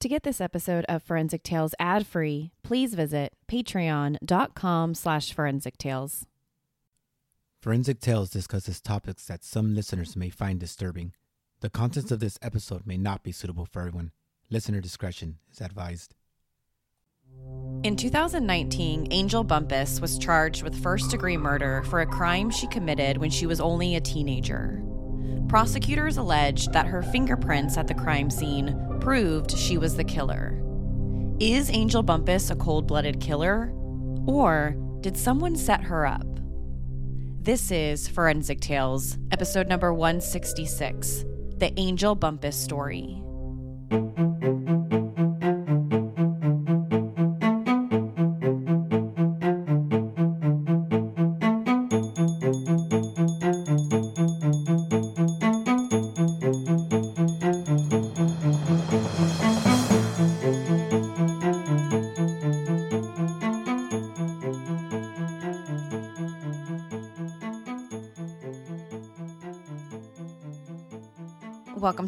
To get this episode of Forensic Tales ad-free, please visit patreon.com slash forensic tales. Forensic Tales discusses topics that some listeners may find disturbing. The contents of this episode may not be suitable for everyone. Listener discretion is advised. In 2019, Angel Bumpus was charged with first degree murder for a crime she committed when she was only a teenager. Prosecutors alleged that her fingerprints at the crime scene proved she was the killer. Is Angel Bumpus a cold blooded killer? Or did someone set her up? This is Forensic Tales, episode number 166 The Angel Bumpus Story.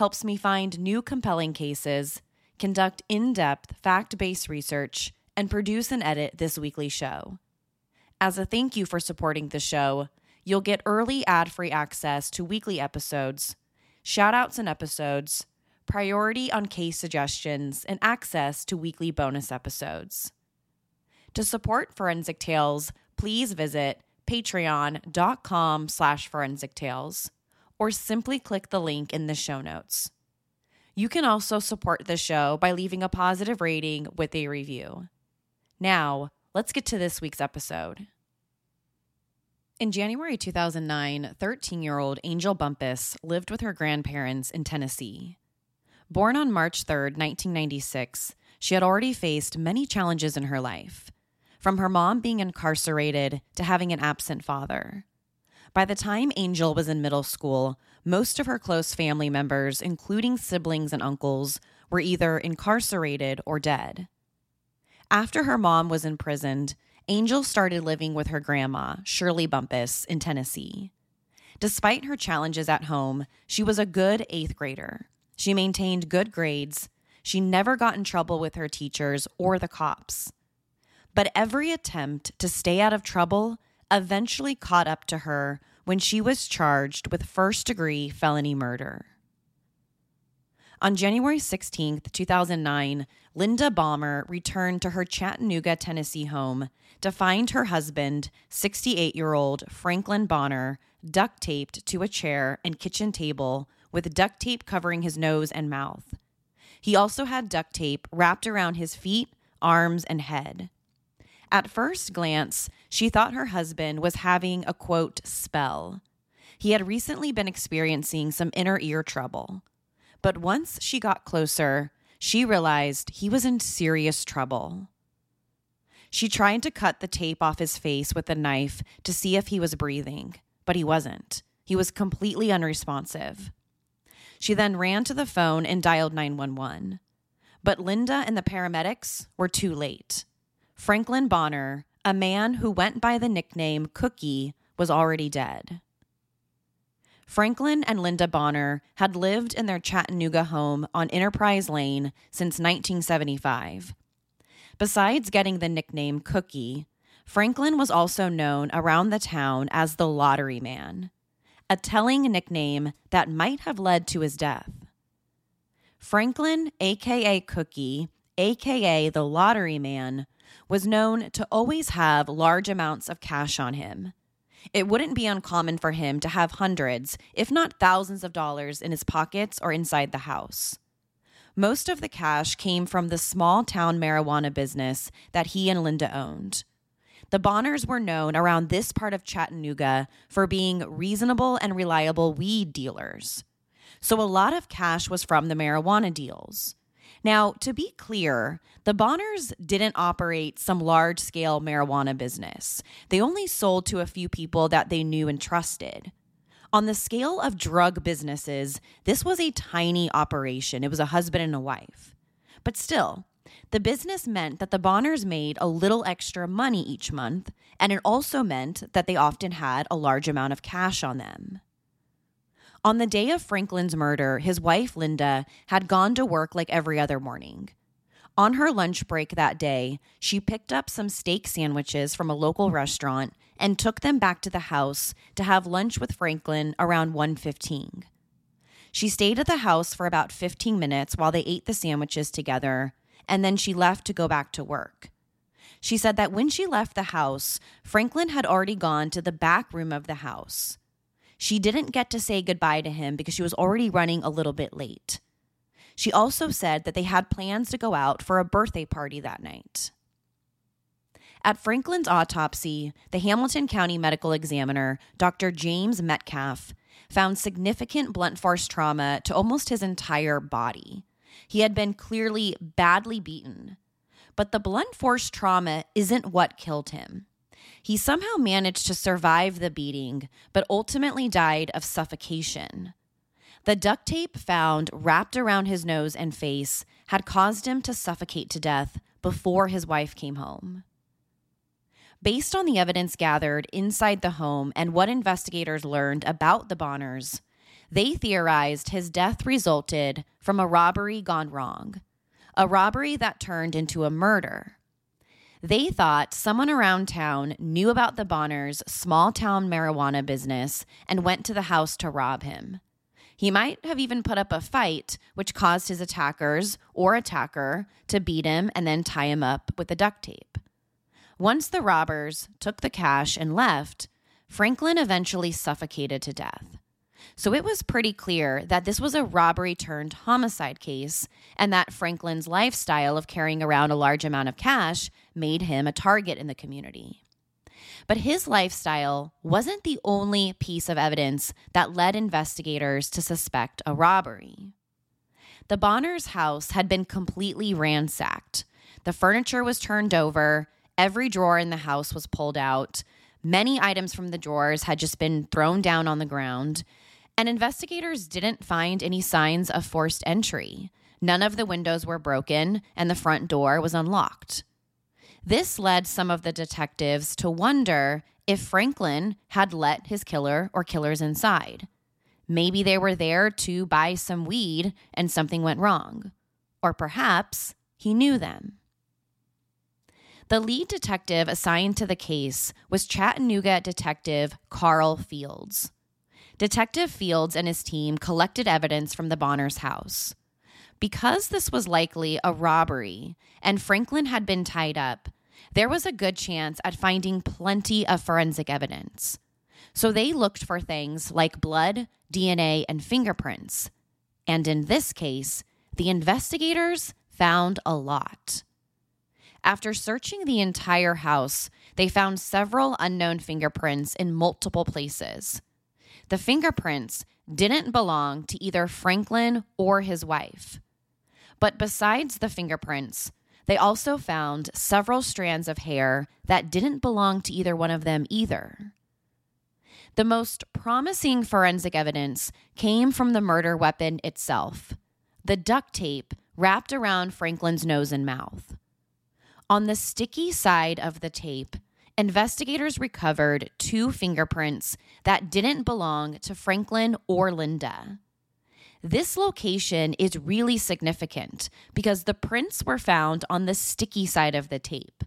helps me find new compelling cases, conduct in depth, fact based research, and produce and edit this weekly show. As a thank you for supporting the show, you'll get early ad free access to weekly episodes, shout outs and episodes, priority on case suggestions, and access to weekly bonus episodes. To support Forensic Tales, please visit patreon.com slash forensic tales or simply click the link in the show notes. You can also support the show by leaving a positive rating with a review. Now, let's get to this week's episode. In January 2009, 13 year old Angel Bumpus lived with her grandparents in Tennessee. Born on March 3, 1996, she had already faced many challenges in her life, from her mom being incarcerated to having an absent father. By the time Angel was in middle school, most of her close family members, including siblings and uncles, were either incarcerated or dead. After her mom was imprisoned, Angel started living with her grandma, Shirley Bumpus, in Tennessee. Despite her challenges at home, she was a good eighth grader. She maintained good grades. She never got in trouble with her teachers or the cops. But every attempt to stay out of trouble eventually caught up to her when she was charged with first degree felony murder. On January 16, 2009, Linda Bonner returned to her Chattanooga, Tennessee home to find her husband, 68 year old Franklin Bonner, duct taped to a chair and kitchen table with duct tape covering his nose and mouth. He also had duct tape wrapped around his feet, arms, and head. At first glance, she thought her husband was having a quote spell. He had recently been experiencing some inner ear trouble. But once she got closer, she realized he was in serious trouble. She tried to cut the tape off his face with a knife to see if he was breathing, but he wasn't. He was completely unresponsive. She then ran to the phone and dialed 911. But Linda and the paramedics were too late. Franklin Bonner, a man who went by the nickname Cookie, was already dead. Franklin and Linda Bonner had lived in their Chattanooga home on Enterprise Lane since 1975. Besides getting the nickname Cookie, Franklin was also known around the town as the Lottery Man, a telling nickname that might have led to his death. Franklin, aka Cookie, aka the Lottery Man, was known to always have large amounts of cash on him. It wouldn't be uncommon for him to have hundreds, if not thousands of dollars in his pockets or inside the house. Most of the cash came from the small town marijuana business that he and Linda owned. The Bonners were known around this part of Chattanooga for being reasonable and reliable weed dealers. So a lot of cash was from the marijuana deals. Now, to be clear, the Bonners didn't operate some large scale marijuana business. They only sold to a few people that they knew and trusted. On the scale of drug businesses, this was a tiny operation. It was a husband and a wife. But still, the business meant that the Bonners made a little extra money each month, and it also meant that they often had a large amount of cash on them. On the day of Franklin's murder, his wife, Linda, had gone to work like every other morning. On her lunch break that day, she picked up some steak sandwiches from a local restaurant and took them back to the house to have lunch with Franklin around 1:15. She stayed at the house for about 15 minutes while they ate the sandwiches together, and then she left to go back to work. She said that when she left the house, Franklin had already gone to the back room of the house. She didn't get to say goodbye to him because she was already running a little bit late. She also said that they had plans to go out for a birthday party that night. At Franklin's autopsy, the Hamilton County Medical Examiner, Dr. James Metcalf, found significant blunt force trauma to almost his entire body. He had been clearly badly beaten. But the blunt force trauma isn't what killed him. He somehow managed to survive the beating, but ultimately died of suffocation. The duct tape found wrapped around his nose and face had caused him to suffocate to death before his wife came home. Based on the evidence gathered inside the home and what investigators learned about the Bonners, they theorized his death resulted from a robbery gone wrong, a robbery that turned into a murder. They thought someone around town knew about the Bonners' small town marijuana business and went to the house to rob him. He might have even put up a fight, which caused his attackers or attacker to beat him and then tie him up with the duct tape. Once the robbers took the cash and left, Franklin eventually suffocated to death. So it was pretty clear that this was a robbery turned homicide case and that Franklin's lifestyle of carrying around a large amount of cash made him a target in the community. But his lifestyle wasn't the only piece of evidence that led investigators to suspect a robbery. The Bonners' house had been completely ransacked. The furniture was turned over, every drawer in the house was pulled out, many items from the drawers had just been thrown down on the ground, and investigators didn't find any signs of forced entry. None of the windows were broken, and the front door was unlocked. This led some of the detectives to wonder if Franklin had let his killer or killers inside. Maybe they were there to buy some weed and something went wrong. Or perhaps he knew them. The lead detective assigned to the case was Chattanooga detective Carl Fields. Detective Fields and his team collected evidence from the Bonners' house. Because this was likely a robbery and Franklin had been tied up, there was a good chance at finding plenty of forensic evidence. So they looked for things like blood, DNA, and fingerprints. And in this case, the investigators found a lot. After searching the entire house, they found several unknown fingerprints in multiple places the fingerprints didn't belong to either Franklin or his wife. But besides the fingerprints, they also found several strands of hair that didn't belong to either one of them either. The most promising forensic evidence came from the murder weapon itself the duct tape wrapped around Franklin's nose and mouth. On the sticky side of the tape, investigators recovered two fingerprints that didn't belong to Franklin or Linda. This location is really significant because the prints were found on the sticky side of the tape.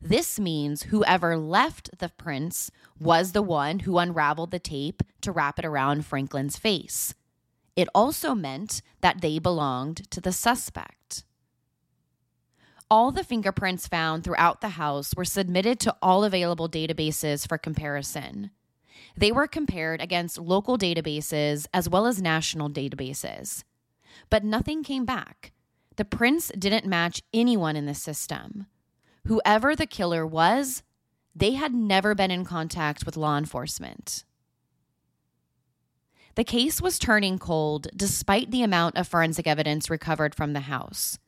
This means whoever left the prints was the one who unraveled the tape to wrap it around Franklin's face. It also meant that they belonged to the suspect. All the fingerprints found throughout the house were submitted to all available databases for comparison. They were compared against local databases as well as national databases. But nothing came back. The prints didn't match anyone in the system. Whoever the killer was, they had never been in contact with law enforcement. The case was turning cold despite the amount of forensic evidence recovered from the house.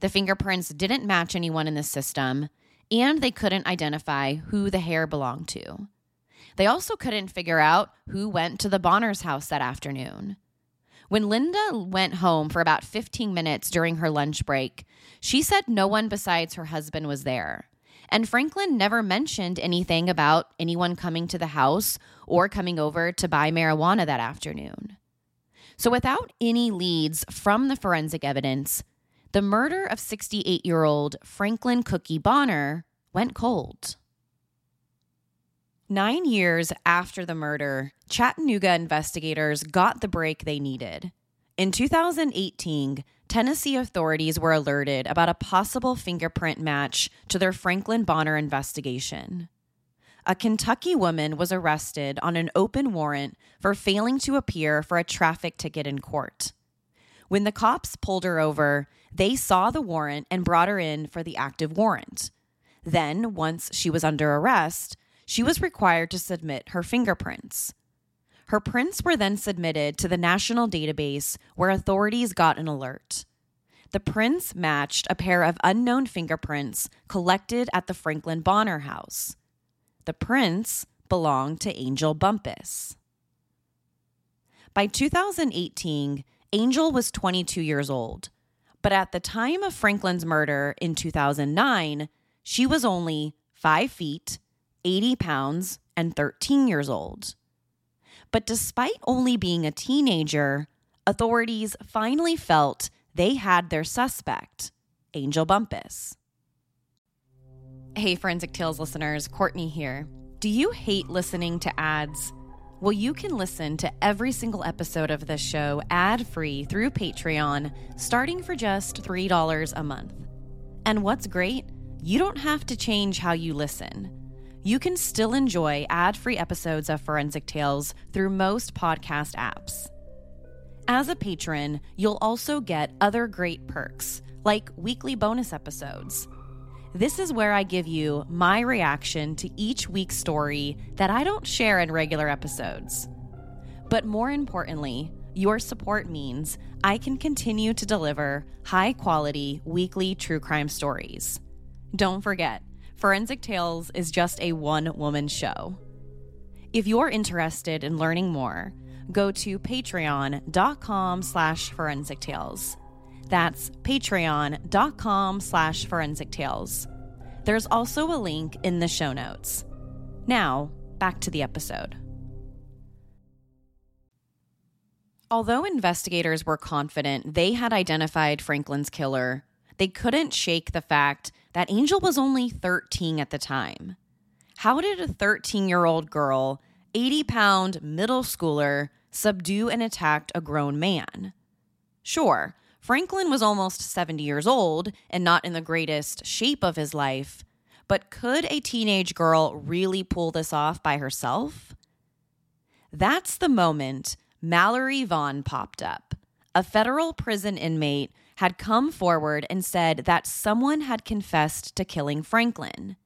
The fingerprints didn't match anyone in the system, and they couldn't identify who the hair belonged to. They also couldn't figure out who went to the Bonner's house that afternoon. When Linda went home for about 15 minutes during her lunch break, she said no one besides her husband was there. And Franklin never mentioned anything about anyone coming to the house or coming over to buy marijuana that afternoon. So, without any leads from the forensic evidence, the murder of 68 year old Franklin Cookie Bonner went cold. Nine years after the murder, Chattanooga investigators got the break they needed. In 2018, Tennessee authorities were alerted about a possible fingerprint match to their Franklin Bonner investigation. A Kentucky woman was arrested on an open warrant for failing to appear for a traffic ticket in court. When the cops pulled her over, they saw the warrant and brought her in for the active warrant. Then, once she was under arrest, she was required to submit her fingerprints. Her prints were then submitted to the national database where authorities got an alert. The prints matched a pair of unknown fingerprints collected at the Franklin Bonner house. The prints belonged to Angel Bumpus. By 2018, Angel was 22 years old, but at the time of Franklin's murder in 2009, she was only 5 feet, 80 pounds, and 13 years old. But despite only being a teenager, authorities finally felt they had their suspect, Angel Bumpus. Hey, Forensic Tales listeners, Courtney here. Do you hate listening to ads? Well, you can listen to every single episode of this show ad free through Patreon, starting for just $3 a month. And what's great? You don't have to change how you listen you can still enjoy ad free episodes of Forensic Tales through most podcast apps. As a patron, you'll also get other great perks, like weekly bonus episodes. This is where I give you my reaction to each week's story that I don't share in regular episodes. But more importantly, your support means I can continue to deliver high quality weekly true crime stories. Don't forget, Forensic Tales is just a one woman show. If you're interested in learning more, go to patreon.com slash forensic tales. That's patreon.com slash forensic tales. There's also a link in the show notes. Now, back to the episode. Although investigators were confident they had identified Franklin's killer, they couldn't shake the fact that Angel was only 13 at the time. How did a 13 year old girl, 80 pound middle schooler, subdue and attack a grown man? Sure, Franklin was almost 70 years old and not in the greatest shape of his life, but could a teenage girl really pull this off by herself? That's the moment Mallory Vaughn popped up, a federal prison inmate had come forward and said that someone had confessed to killing Franklin.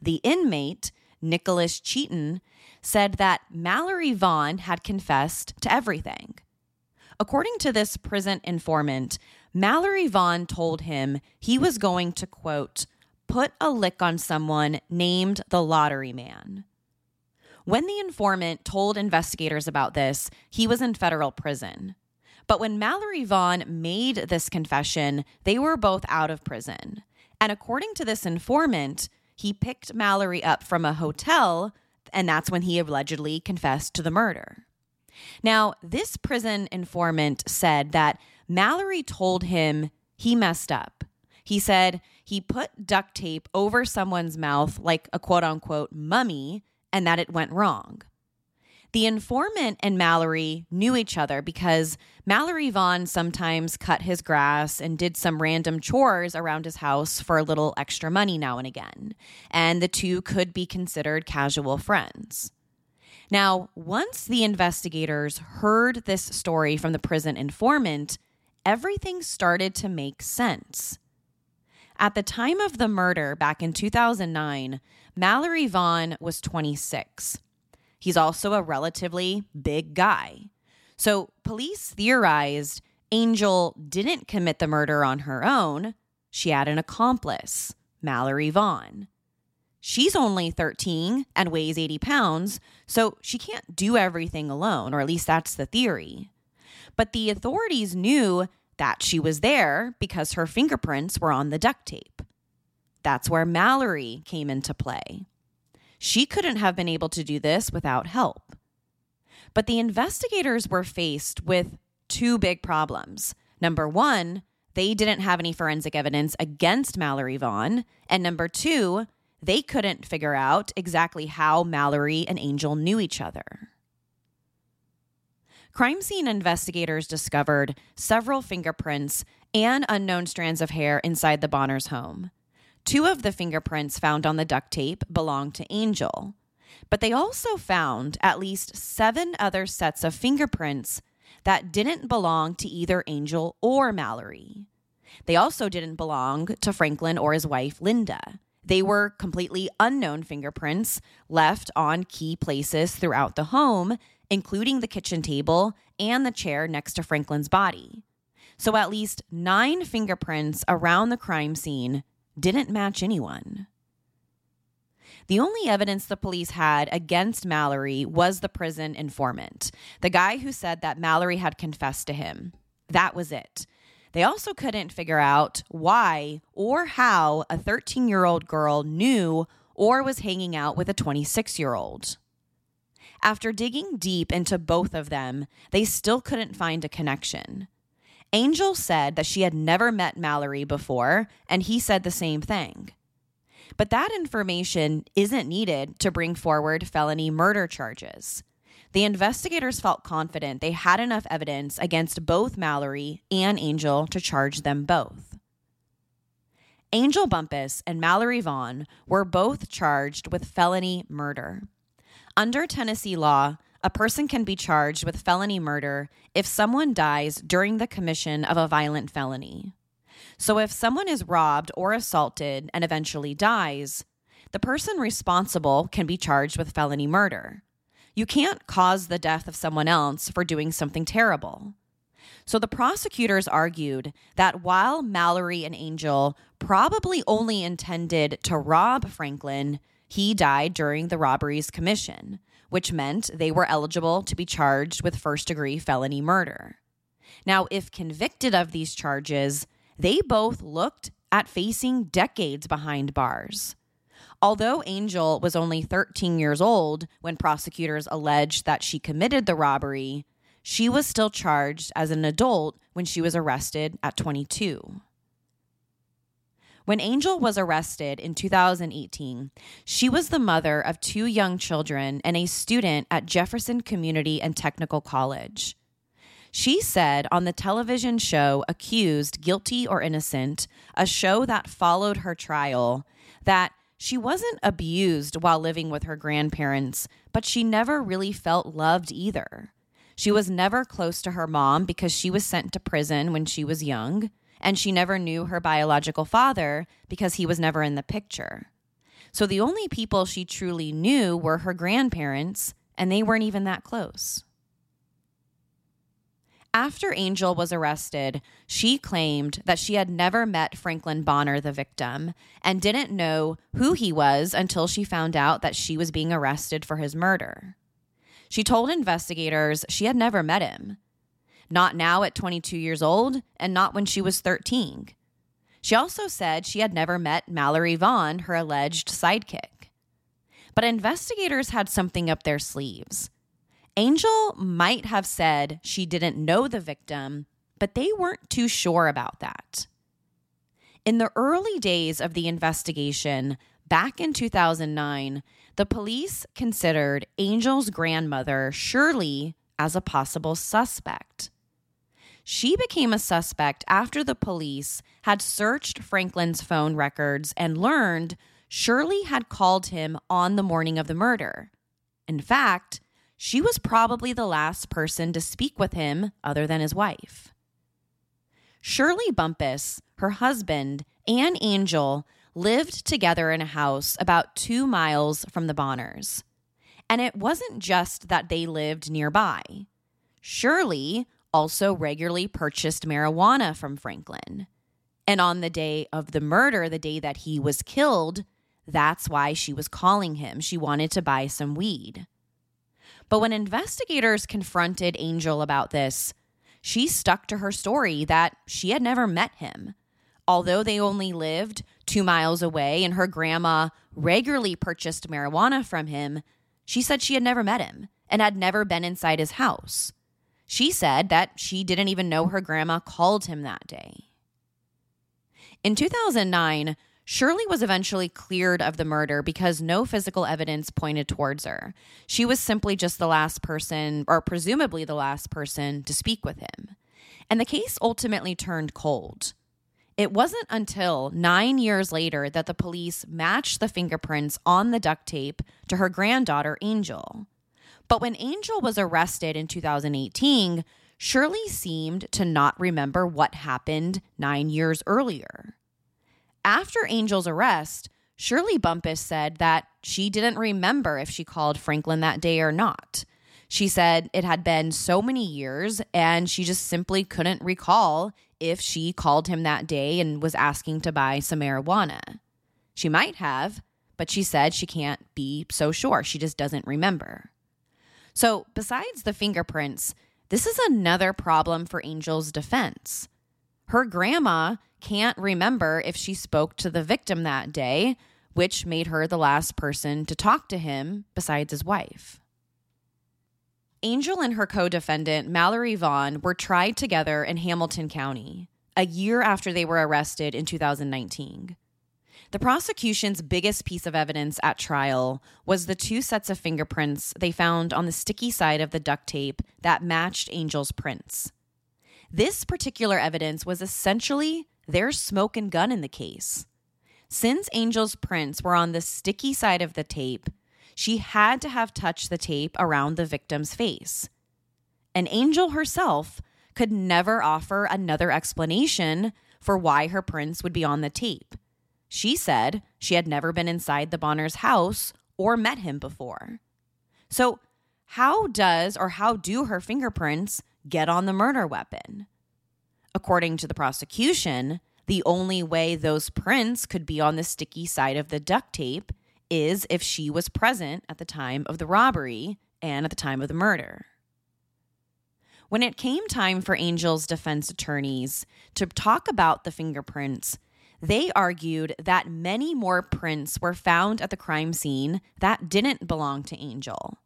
The inmate, Nicholas Cheaton, said that Mallory Vaughn had confessed to everything. According to this prison informant, Mallory Vaughn told him he was going to, quote, put a lick on someone named the Lottery Man. When the informant told investigators about this, he was in federal prison. But when Mallory Vaughn made this confession, they were both out of prison. And according to this informant, he picked Mallory up from a hotel, and that's when he allegedly confessed to the murder. Now, this prison informant said that Mallory told him he messed up. He said he put duct tape over someone's mouth like a quote unquote mummy and that it went wrong. The informant and Mallory knew each other because Mallory Vaughn sometimes cut his grass and did some random chores around his house for a little extra money now and again, and the two could be considered casual friends. Now, once the investigators heard this story from the prison informant, everything started to make sense. At the time of the murder back in 2009, Mallory Vaughn was 26. He's also a relatively big guy. So police theorized Angel didn't commit the murder on her own, she had an accomplice, Mallory Vaughn. She's only 13 and weighs 80 pounds, so she can't do everything alone, or at least that's the theory. But the authorities knew that she was there because her fingerprints were on the duct tape. That's where Mallory came into play. She couldn't have been able to do this without help. But the investigators were faced with two big problems. Number one, they didn't have any forensic evidence against Mallory Vaughn. And number two, they couldn't figure out exactly how Mallory and Angel knew each other. Crime scene investigators discovered several fingerprints and unknown strands of hair inside the Bonners' home. Two of the fingerprints found on the duct tape belonged to Angel, but they also found at least seven other sets of fingerprints that didn't belong to either Angel or Mallory. They also didn't belong to Franklin or his wife, Linda. They were completely unknown fingerprints left on key places throughout the home, including the kitchen table and the chair next to Franklin's body. So at least nine fingerprints around the crime scene didn't match anyone. The only evidence the police had against Mallory was the prison informant, the guy who said that Mallory had confessed to him. That was it. They also couldn't figure out why or how a 13 year old girl knew or was hanging out with a 26 year old. After digging deep into both of them, they still couldn't find a connection. Angel said that she had never met Mallory before, and he said the same thing. But that information isn't needed to bring forward felony murder charges. The investigators felt confident they had enough evidence against both Mallory and Angel to charge them both. Angel Bumpus and Mallory Vaughn were both charged with felony murder. Under Tennessee law, a person can be charged with felony murder if someone dies during the commission of a violent felony. So, if someone is robbed or assaulted and eventually dies, the person responsible can be charged with felony murder. You can't cause the death of someone else for doing something terrible. So the prosecutors argued that while Mallory and Angel probably only intended to rob Franklin, he died during the robbery's commission, which meant they were eligible to be charged with first degree felony murder. Now, if convicted of these charges, they both looked at facing decades behind bars. Although Angel was only 13 years old when prosecutors alleged that she committed the robbery, she was still charged as an adult when she was arrested at 22. When Angel was arrested in 2018, she was the mother of two young children and a student at Jefferson Community and Technical College. She said on the television show Accused, Guilty or Innocent, a show that followed her trial, that she wasn't abused while living with her grandparents, but she never really felt loved either. She was never close to her mom because she was sent to prison when she was young, and she never knew her biological father because he was never in the picture. So the only people she truly knew were her grandparents, and they weren't even that close. After Angel was arrested, she claimed that she had never met Franklin Bonner, the victim, and didn't know who he was until she found out that she was being arrested for his murder. She told investigators she had never met him. Not now at 22 years old, and not when she was 13. She also said she had never met Mallory Vaughn, her alleged sidekick. But investigators had something up their sleeves. Angel might have said she didn't know the victim, but they weren't too sure about that. In the early days of the investigation, back in 2009, the police considered Angel's grandmother, Shirley, as a possible suspect. She became a suspect after the police had searched Franklin's phone records and learned Shirley had called him on the morning of the murder. In fact, she was probably the last person to speak with him other than his wife. Shirley Bumpus, her husband, and Angel lived together in a house about two miles from the Bonners. And it wasn't just that they lived nearby. Shirley also regularly purchased marijuana from Franklin. And on the day of the murder, the day that he was killed, that's why she was calling him. She wanted to buy some weed. But when investigators confronted Angel about this, she stuck to her story that she had never met him. Although they only lived two miles away and her grandma regularly purchased marijuana from him, she said she had never met him and had never been inside his house. She said that she didn't even know her grandma called him that day. In 2009, Shirley was eventually cleared of the murder because no physical evidence pointed towards her. She was simply just the last person, or presumably the last person, to speak with him. And the case ultimately turned cold. It wasn't until nine years later that the police matched the fingerprints on the duct tape to her granddaughter, Angel. But when Angel was arrested in 2018, Shirley seemed to not remember what happened nine years earlier. After Angel's arrest, Shirley Bumpus said that she didn't remember if she called Franklin that day or not. She said it had been so many years and she just simply couldn't recall if she called him that day and was asking to buy some marijuana. She might have, but she said she can't be so sure. She just doesn't remember. So, besides the fingerprints, this is another problem for Angel's defense. Her grandma can't remember if she spoke to the victim that day, which made her the last person to talk to him besides his wife. Angel and her co defendant, Mallory Vaughn, were tried together in Hamilton County a year after they were arrested in 2019. The prosecution's biggest piece of evidence at trial was the two sets of fingerprints they found on the sticky side of the duct tape that matched Angel's prints. This particular evidence was essentially their smoke and gun in the case. Since Angel's prints were on the sticky side of the tape, she had to have touched the tape around the victim's face. And Angel herself could never offer another explanation for why her prints would be on the tape. She said she had never been inside the Bonners' house or met him before. So, how does or how do her fingerprints get on the murder weapon? According to the prosecution, the only way those prints could be on the sticky side of the duct tape is if she was present at the time of the robbery and at the time of the murder. When it came time for Angel's defense attorneys to talk about the fingerprints, they argued that many more prints were found at the crime scene that didn't belong to Angel.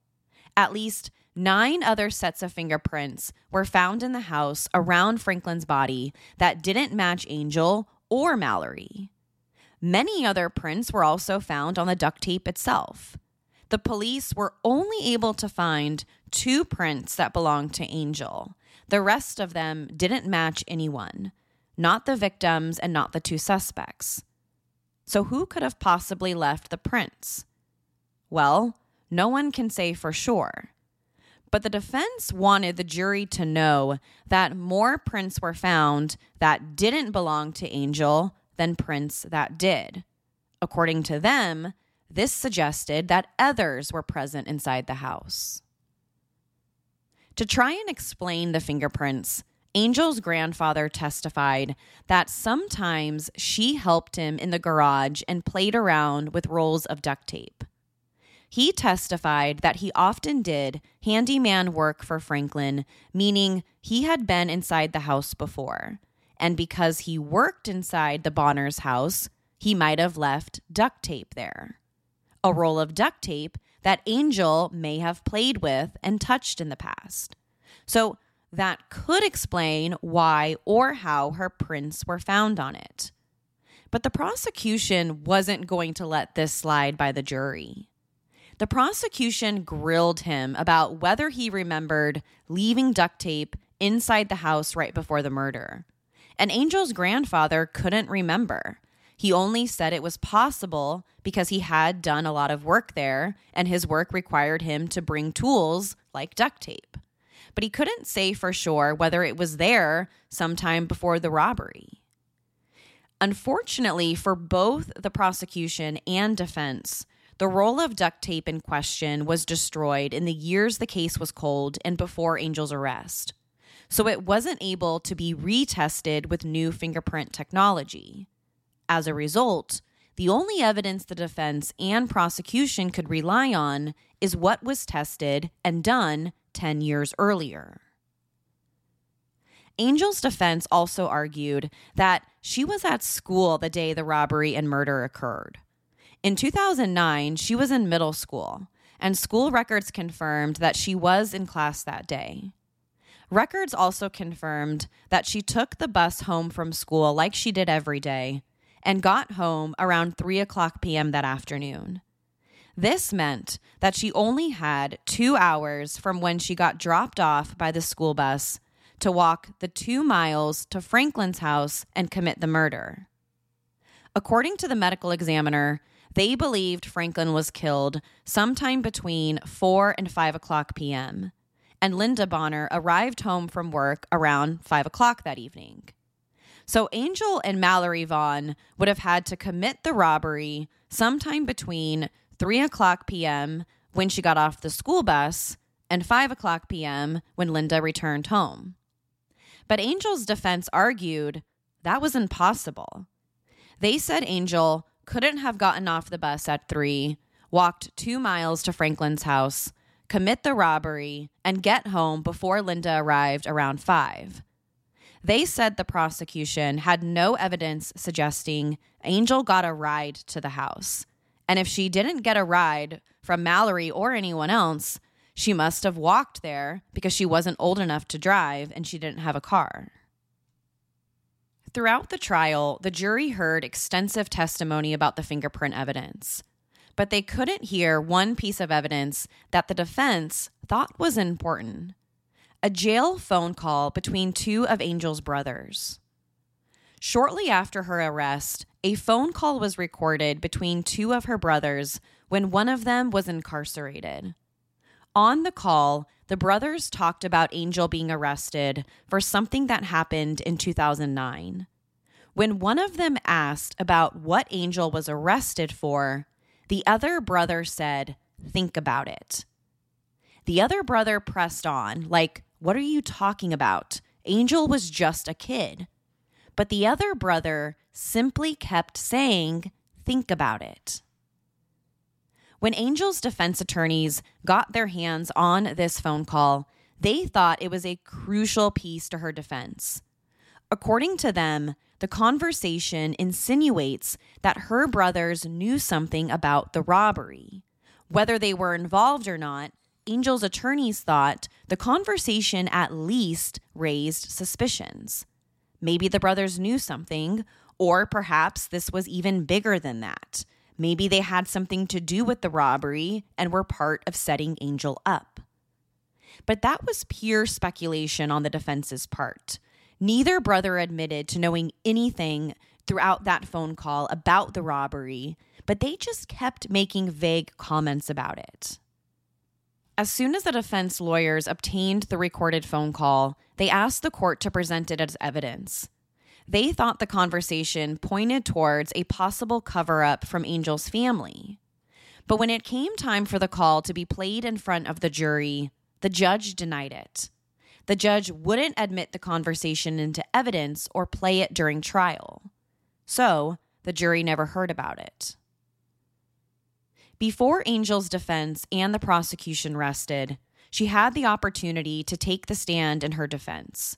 At least nine other sets of fingerprints were found in the house around Franklin's body that didn't match Angel or Mallory. Many other prints were also found on the duct tape itself. The police were only able to find two prints that belonged to Angel. The rest of them didn't match anyone, not the victims and not the two suspects. So, who could have possibly left the prints? Well, no one can say for sure. But the defense wanted the jury to know that more prints were found that didn't belong to Angel than prints that did. According to them, this suggested that others were present inside the house. To try and explain the fingerprints, Angel's grandfather testified that sometimes she helped him in the garage and played around with rolls of duct tape. He testified that he often did handyman work for Franklin, meaning he had been inside the house before and because he worked inside the Bonners house, he might have left duct tape there. A roll of duct tape that Angel may have played with and touched in the past. So that could explain why or how her prints were found on it. But the prosecution wasn't going to let this slide by the jury. The prosecution grilled him about whether he remembered leaving duct tape inside the house right before the murder. And Angel's grandfather couldn't remember. He only said it was possible because he had done a lot of work there and his work required him to bring tools like duct tape. But he couldn't say for sure whether it was there sometime before the robbery. Unfortunately, for both the prosecution and defense, the roll of duct tape in question was destroyed in the years the case was cold and before Angel's arrest. so it wasn't able to be retested with new fingerprint technology. As a result, the only evidence the defense and prosecution could rely on is what was tested and done 10 years earlier. Angel's defense also argued that she was at school the day the robbery and murder occurred. In 2009, she was in middle school, and school records confirmed that she was in class that day. Records also confirmed that she took the bus home from school like she did every day and got home around 3 o'clock p.m. that afternoon. This meant that she only had two hours from when she got dropped off by the school bus to walk the two miles to Franklin's house and commit the murder. According to the medical examiner, they believed Franklin was killed sometime between 4 and 5 o'clock p.m., and Linda Bonner arrived home from work around 5 o'clock that evening. So Angel and Mallory Vaughn would have had to commit the robbery sometime between 3 o'clock p.m. when she got off the school bus and 5 o'clock p.m. when Linda returned home. But Angel's defense argued that was impossible. They said Angel couldn't have gotten off the bus at 3, walked two miles to Franklin's house, commit the robbery, and get home before Linda arrived around 5. They said the prosecution had no evidence suggesting Angel got a ride to the house. And if she didn't get a ride from Mallory or anyone else, she must have walked there because she wasn't old enough to drive and she didn't have a car. Throughout the trial, the jury heard extensive testimony about the fingerprint evidence, but they couldn't hear one piece of evidence that the defense thought was important a jail phone call between two of Angel's brothers. Shortly after her arrest, a phone call was recorded between two of her brothers when one of them was incarcerated. On the call, the brothers talked about Angel being arrested for something that happened in 2009. When one of them asked about what Angel was arrested for, the other brother said, Think about it. The other brother pressed on, like, What are you talking about? Angel was just a kid. But the other brother simply kept saying, Think about it. When Angel's defense attorneys got their hands on this phone call, they thought it was a crucial piece to her defense. According to them, the conversation insinuates that her brothers knew something about the robbery. Whether they were involved or not, Angel's attorneys thought the conversation at least raised suspicions. Maybe the brothers knew something, or perhaps this was even bigger than that. Maybe they had something to do with the robbery and were part of setting Angel up. But that was pure speculation on the defense's part. Neither brother admitted to knowing anything throughout that phone call about the robbery, but they just kept making vague comments about it. As soon as the defense lawyers obtained the recorded phone call, they asked the court to present it as evidence. They thought the conversation pointed towards a possible cover up from Angel's family. But when it came time for the call to be played in front of the jury, the judge denied it. The judge wouldn't admit the conversation into evidence or play it during trial. So, the jury never heard about it. Before Angel's defense and the prosecution rested, she had the opportunity to take the stand in her defense.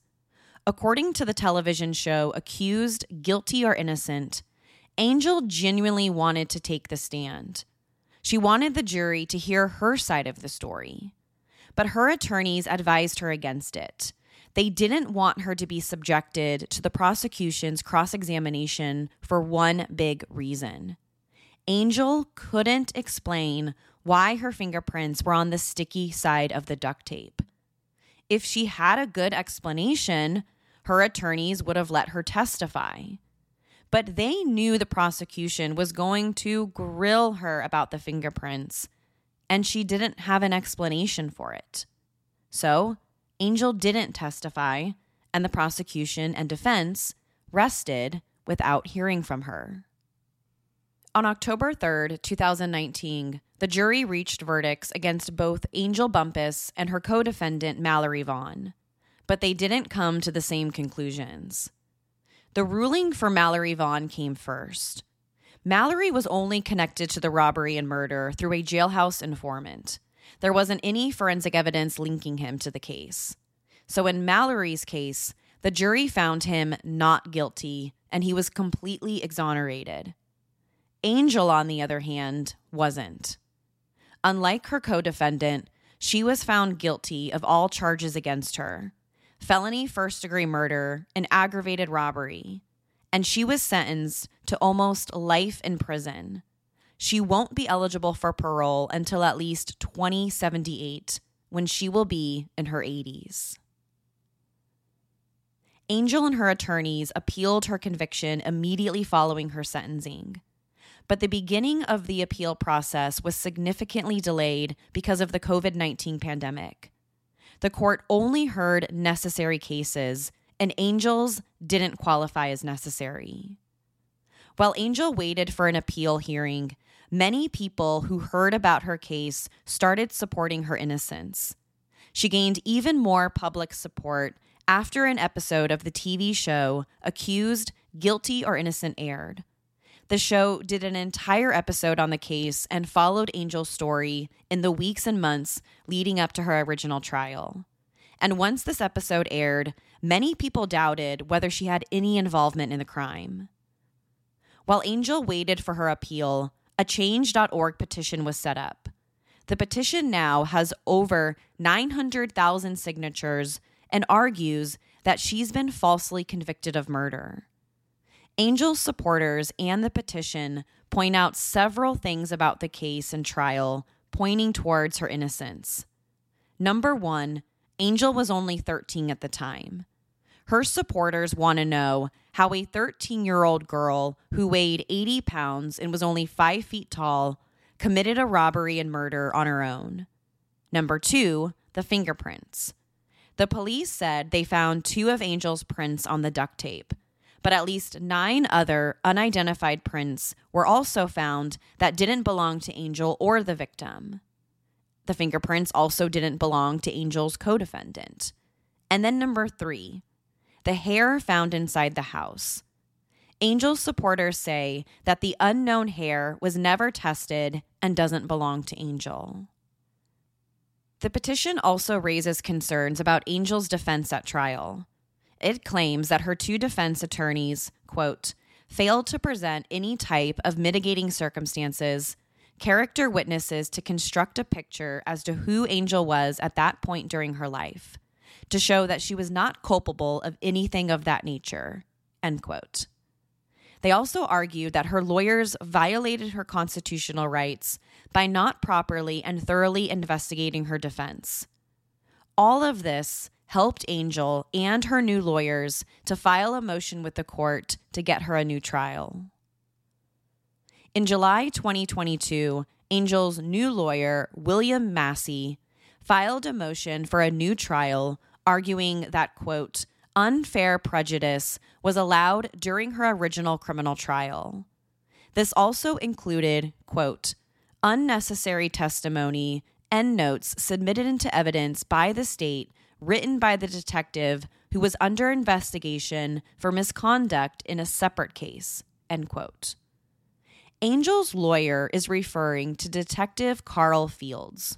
According to the television show Accused, Guilty or Innocent, Angel genuinely wanted to take the stand. She wanted the jury to hear her side of the story. But her attorneys advised her against it. They didn't want her to be subjected to the prosecution's cross examination for one big reason. Angel couldn't explain why her fingerprints were on the sticky side of the duct tape. If she had a good explanation, her attorneys would have let her testify. But they knew the prosecution was going to grill her about the fingerprints, and she didn't have an explanation for it. So, Angel didn't testify, and the prosecution and defense rested without hearing from her. On October 3rd, 2019, the jury reached verdicts against both Angel Bumpus and her co defendant, Mallory Vaughn. But they didn't come to the same conclusions. The ruling for Mallory Vaughn came first. Mallory was only connected to the robbery and murder through a jailhouse informant. There wasn't any forensic evidence linking him to the case. So, in Mallory's case, the jury found him not guilty and he was completely exonerated. Angel, on the other hand, wasn't. Unlike her co defendant, she was found guilty of all charges against her felony first degree murder and aggravated robbery, and she was sentenced to almost life in prison. She won't be eligible for parole until at least 2078, when she will be in her 80s. Angel and her attorneys appealed her conviction immediately following her sentencing. But the beginning of the appeal process was significantly delayed because of the COVID 19 pandemic. The court only heard necessary cases, and Angel's didn't qualify as necessary. While Angel waited for an appeal hearing, many people who heard about her case started supporting her innocence. She gained even more public support after an episode of the TV show Accused, Guilty, or Innocent aired. The show did an entire episode on the case and followed Angel's story in the weeks and months leading up to her original trial. And once this episode aired, many people doubted whether she had any involvement in the crime. While Angel waited for her appeal, a change.org petition was set up. The petition now has over 900,000 signatures and argues that she's been falsely convicted of murder. Angel's supporters and the petition point out several things about the case and trial pointing towards her innocence. Number one, Angel was only 13 at the time. Her supporters want to know how a 13 year old girl who weighed 80 pounds and was only 5 feet tall committed a robbery and murder on her own. Number two, the fingerprints. The police said they found two of Angel's prints on the duct tape, but at least nine other unidentified prints were also found that didn't belong to Angel or the victim. The fingerprints also didn't belong to Angel's co defendant. And then number three, the hair found inside the house. Angel's supporters say that the unknown hair was never tested and doesn't belong to Angel. The petition also raises concerns about Angel's defense at trial. It claims that her two defense attorneys, quote, failed to present any type of mitigating circumstances, character witnesses to construct a picture as to who Angel was at that point during her life, to show that she was not culpable of anything of that nature, end quote. They also argued that her lawyers violated her constitutional rights by not properly and thoroughly investigating her defense. All of this helped Angel and her new lawyers to file a motion with the court to get her a new trial. In July 2022, Angel's new lawyer, William Massey, filed a motion for a new trial, arguing that, quote, unfair prejudice was allowed during her original criminal trial. This also included, quote, unnecessary testimony and notes submitted into evidence by the state written by the detective who was under investigation for misconduct in a separate case, end quote. Angel's lawyer is referring to Detective Carl Fields.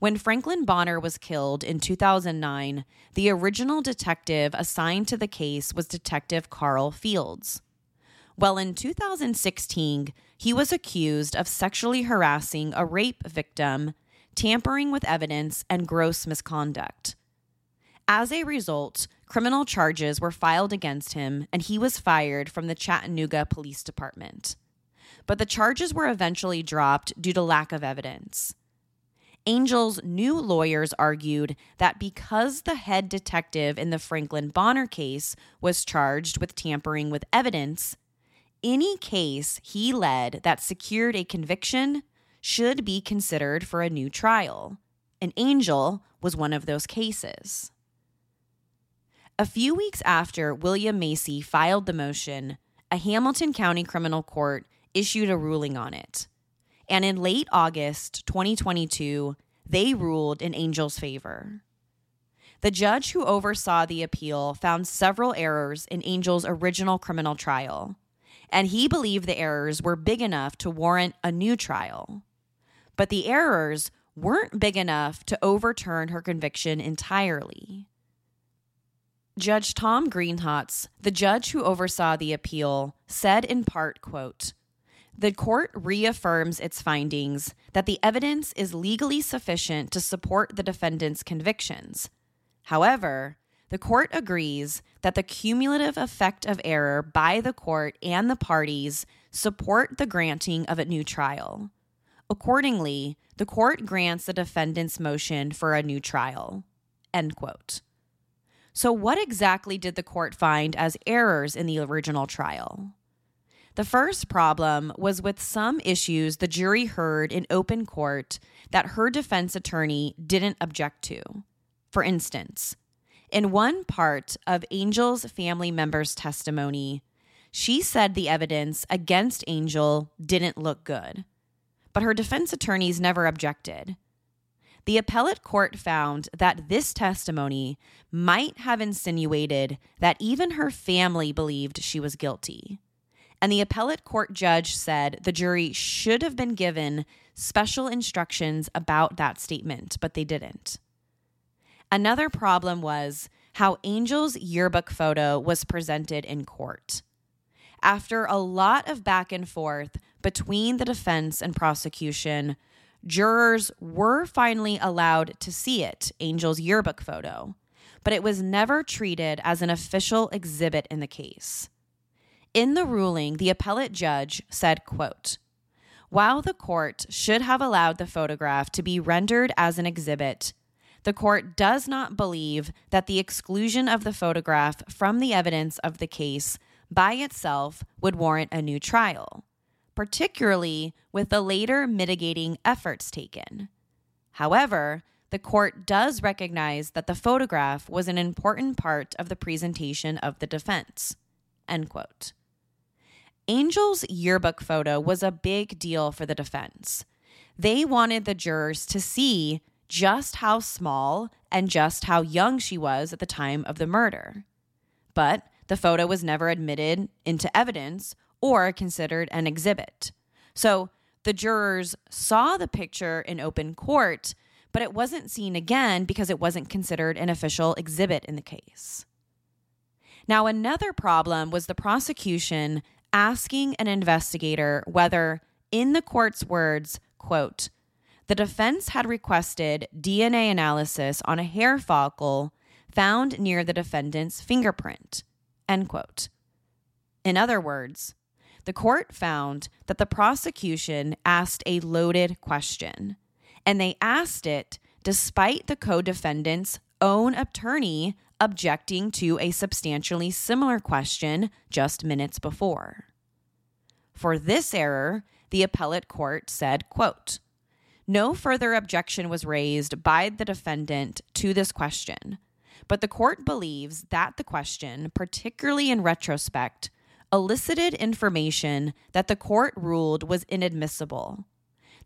When Franklin Bonner was killed in 2009, the original detective assigned to the case was Detective Carl Fields. Well, in 2016, he was accused of sexually harassing a rape victim, tampering with evidence, and gross misconduct. As a result, criminal charges were filed against him and he was fired from the Chattanooga Police Department. But the charges were eventually dropped due to lack of evidence. Angel's new lawyers argued that because the head detective in the Franklin Bonner case was charged with tampering with evidence, any case he led that secured a conviction should be considered for a new trial. And Angel was one of those cases. A few weeks after William Massey filed the motion, a Hamilton County criminal court issued a ruling on it. And in late August 2022, they ruled in Angel's favor. The judge who oversaw the appeal found several errors in Angel's original criminal trial, and he believed the errors were big enough to warrant a new trial. But the errors weren't big enough to overturn her conviction entirely. Judge Tom Greenholtz, the judge who oversaw the appeal, said in part, quote, the court reaffirms its findings that the evidence is legally sufficient to support the defendant's convictions. However, the court agrees that the cumulative effect of error by the court and the parties support the granting of a new trial. Accordingly, the court grants the defendant's motion for a new trial. End quote. So, what exactly did the court find as errors in the original trial? The first problem was with some issues the jury heard in open court that her defense attorney didn't object to. For instance, in one part of Angel's family member's testimony, she said the evidence against Angel didn't look good, but her defense attorneys never objected. The appellate court found that this testimony might have insinuated that even her family believed she was guilty and the appellate court judge said the jury should have been given special instructions about that statement, but they didn't. Another problem was how Angel's yearbook photo was presented in court. After a lot of back and forth between the defense and prosecution, jurors were finally allowed to see it, Angel's yearbook photo, but it was never treated as an official exhibit in the case. In the ruling, the appellate judge said, quote, while the court should have allowed the photograph to be rendered as an exhibit, the court does not believe that the exclusion of the photograph from the evidence of the case by itself would warrant a new trial, particularly with the later mitigating efforts taken. However, the court does recognize that the photograph was an important part of the presentation of the defense. End quote. Angel's yearbook photo was a big deal for the defense. They wanted the jurors to see just how small and just how young she was at the time of the murder. But the photo was never admitted into evidence or considered an exhibit. So the jurors saw the picture in open court, but it wasn't seen again because it wasn't considered an official exhibit in the case. Now, another problem was the prosecution asking an investigator whether, in the court's words, quote, the defense had requested DNA analysis on a hair follicle found near the defendant's fingerprint, end quote. In other words, the court found that the prosecution asked a loaded question, and they asked it despite the co defendant's own attorney objecting to a substantially similar question just minutes before. For this error, the appellate court said, quote, no further objection was raised by the defendant to this question, but the court believes that the question, particularly in retrospect, elicited information that the court ruled was inadmissible.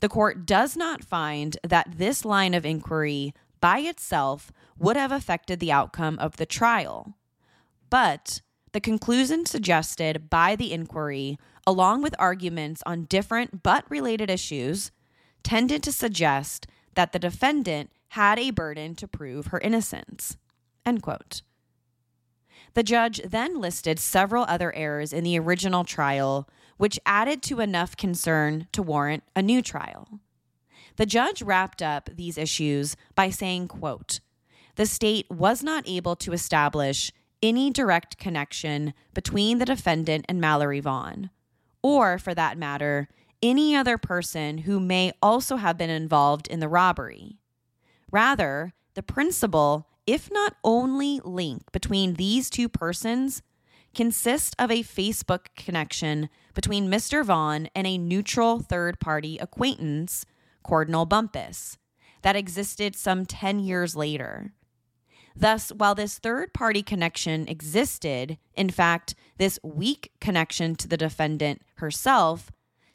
The court does not find that this line of inquiry by itself would have affected the outcome of the trial. But the conclusion suggested by the inquiry, along with arguments on different but related issues, tended to suggest that the defendant had a burden to prove her innocence. End quote. The judge then listed several other errors in the original trial, which added to enough concern to warrant a new trial. The judge wrapped up these issues by saying, quote, the state was not able to establish any direct connection between the defendant and Mallory Vaughn, or for that matter, any other person who may also have been involved in the robbery. Rather, the principal, if not only link between these two persons, consists of a Facebook connection between Mr. Vaughn and a neutral third party acquaintance Cordinal Bumpass that existed some 10 years later. Thus, while this third party connection existed, in fact, this weak connection to the defendant herself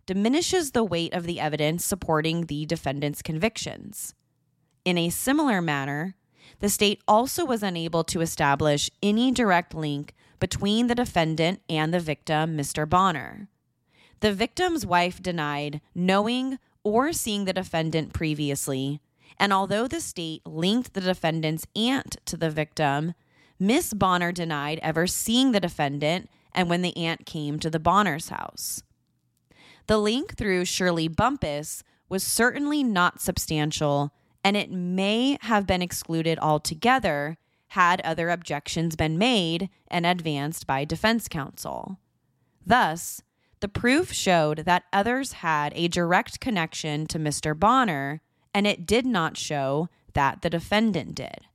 diminishes the weight of the evidence supporting the defendant's convictions. In a similar manner, The state also was unable to establish any direct link between the defendant and the victim, Mr. Bonner. The victim's wife denied knowing or seeing the defendant previously, and although the state linked the defendant's aunt to the victim, Miss Bonner denied ever seeing the defendant and when the aunt came to the Bonner's house. The link through Shirley Bumpass was certainly not substantial, and it may have been excluded altogether had other objections been made and advanced by defense counsel. Thus, the proof showed that others had a direct connection to Mr. Bonner, and it did not show that the defendant did.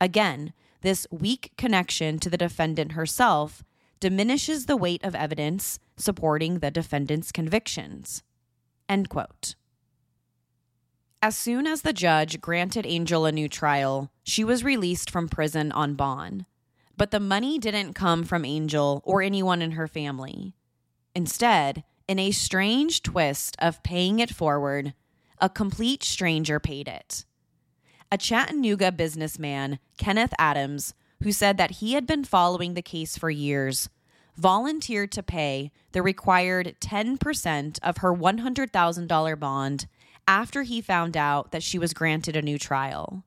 Again, this weak connection to the defendant herself diminishes the weight of evidence supporting the defendant's convictions. End quote. As soon as the judge granted Angel a new trial, she was released from prison on bond. But the money didn't come from Angel or anyone in her family. Instead, in a strange twist of paying it forward, a complete stranger paid it. A Chattanooga businessman, Kenneth Adams, who said that he had been following the case for years, volunteered to pay the required 10% of her $100,000 bond after he found out that she was granted a new trial.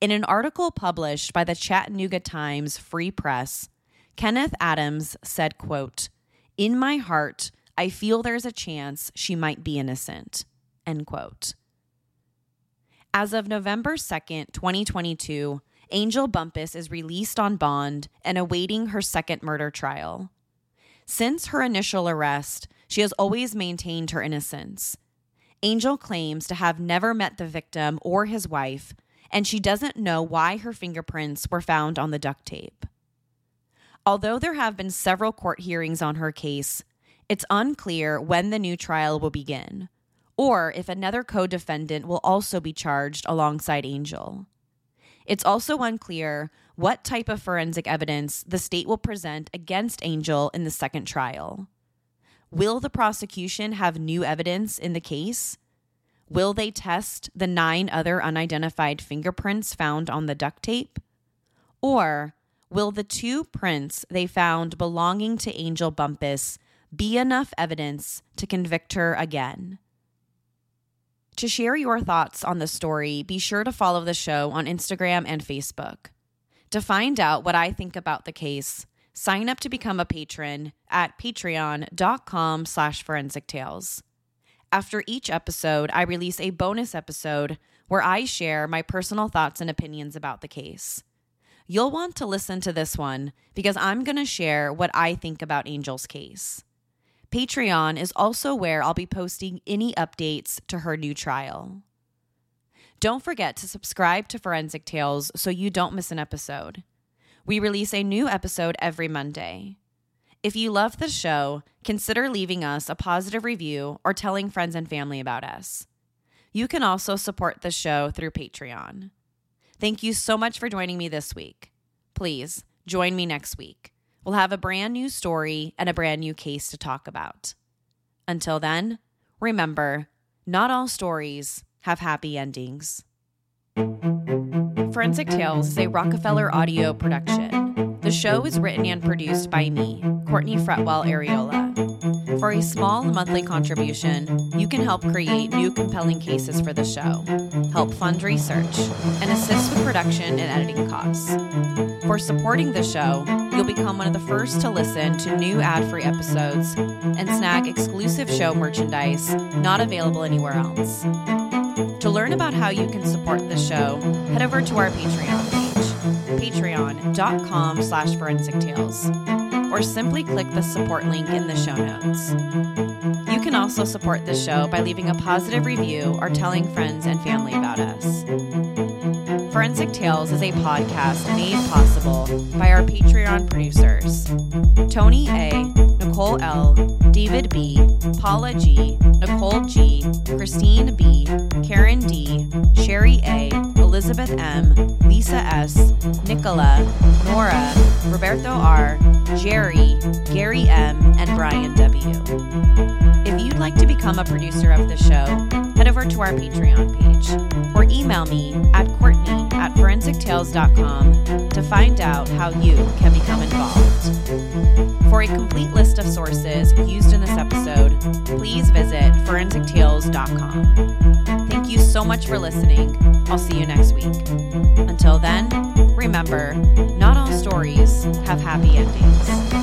In an article published by the Chattanooga Times Free Press, Kenneth Adams said, quote, "In my heart, I feel there's a chance she might be innocent." End quote. As of November 2nd, 2022, Angel Bumpass is released on bond and awaiting her second murder trial. Since her initial arrest, she has always maintained her innocence Angel claims to have never met the victim or his wife, and she doesn't know why her fingerprints were found on the duct tape. Although there have been several court hearings on her case, it's unclear when the new trial will begin, or if another co defendant will also be charged alongside Angel. It's also unclear what type of forensic evidence the state will present against Angel in the second trial. Will the prosecution have new evidence in the case? Will they test the nine other unidentified fingerprints found on the duct tape? Or will the two prints they found belonging to Angel Bumpass be enough evidence to convict her again? To share your thoughts on the story, be sure to follow the show on Instagram and Facebook. To find out what I think about the case, sign up to become a patron at patreon.com slash forensic tales. After each episode i release a bonus episode where i share my personal thoughts and opinions about the case. You'll want to listen to this one because i'm going to share what i think about angel's case. Patreon is also where i'll be posting any updates to her new trial. Don't forget to subscribe to forensic tales so you don't miss an episode we release a new episode every Monday. If you love the show, consider leaving us a positive review or telling friends and family about us. You can also support the show through Patreon. Thank you so much for joining me this week. Please join me next week. We'll have a brand new story and a brand new case to talk about. Until then, remember not all stories have happy endings. Forensic Tales is a Rockefeller audio production. The show is written and produced by me, Courtney Fretwell Ariola. For a small monthly contribution, you can help create new compelling cases for the show, help fund research, and assist with production and editing costs. For supporting the show, you'll become one of the first to listen to new ad free episodes and snag exclusive show merchandise not available anywhere else. To learn about how you can support the show, head over to our Patreon page, patreon.com slash forensic tales, or simply click the support link in the show notes. You can also support the show by leaving a positive review or telling friends and family about us. Forensic Tales is a podcast made possible by our Patreon producers Tony A., Nicole L., David B., Paula G., Nicole G., Christine B., Karen D., Sherry A., Elizabeth M., Lisa S., Nicola, Nora, Roberto R., Jerry, Gary M., and Brian W. If you'd like to become a producer of the show, head over to our Patreon page or email me at Courtney at forensictales.com to find out how you can become involved. For a complete list of sources used in this episode, please visit forensictales.com. Thank you so much for listening. I'll see you next week. Until then, remember, not all stories have happy endings.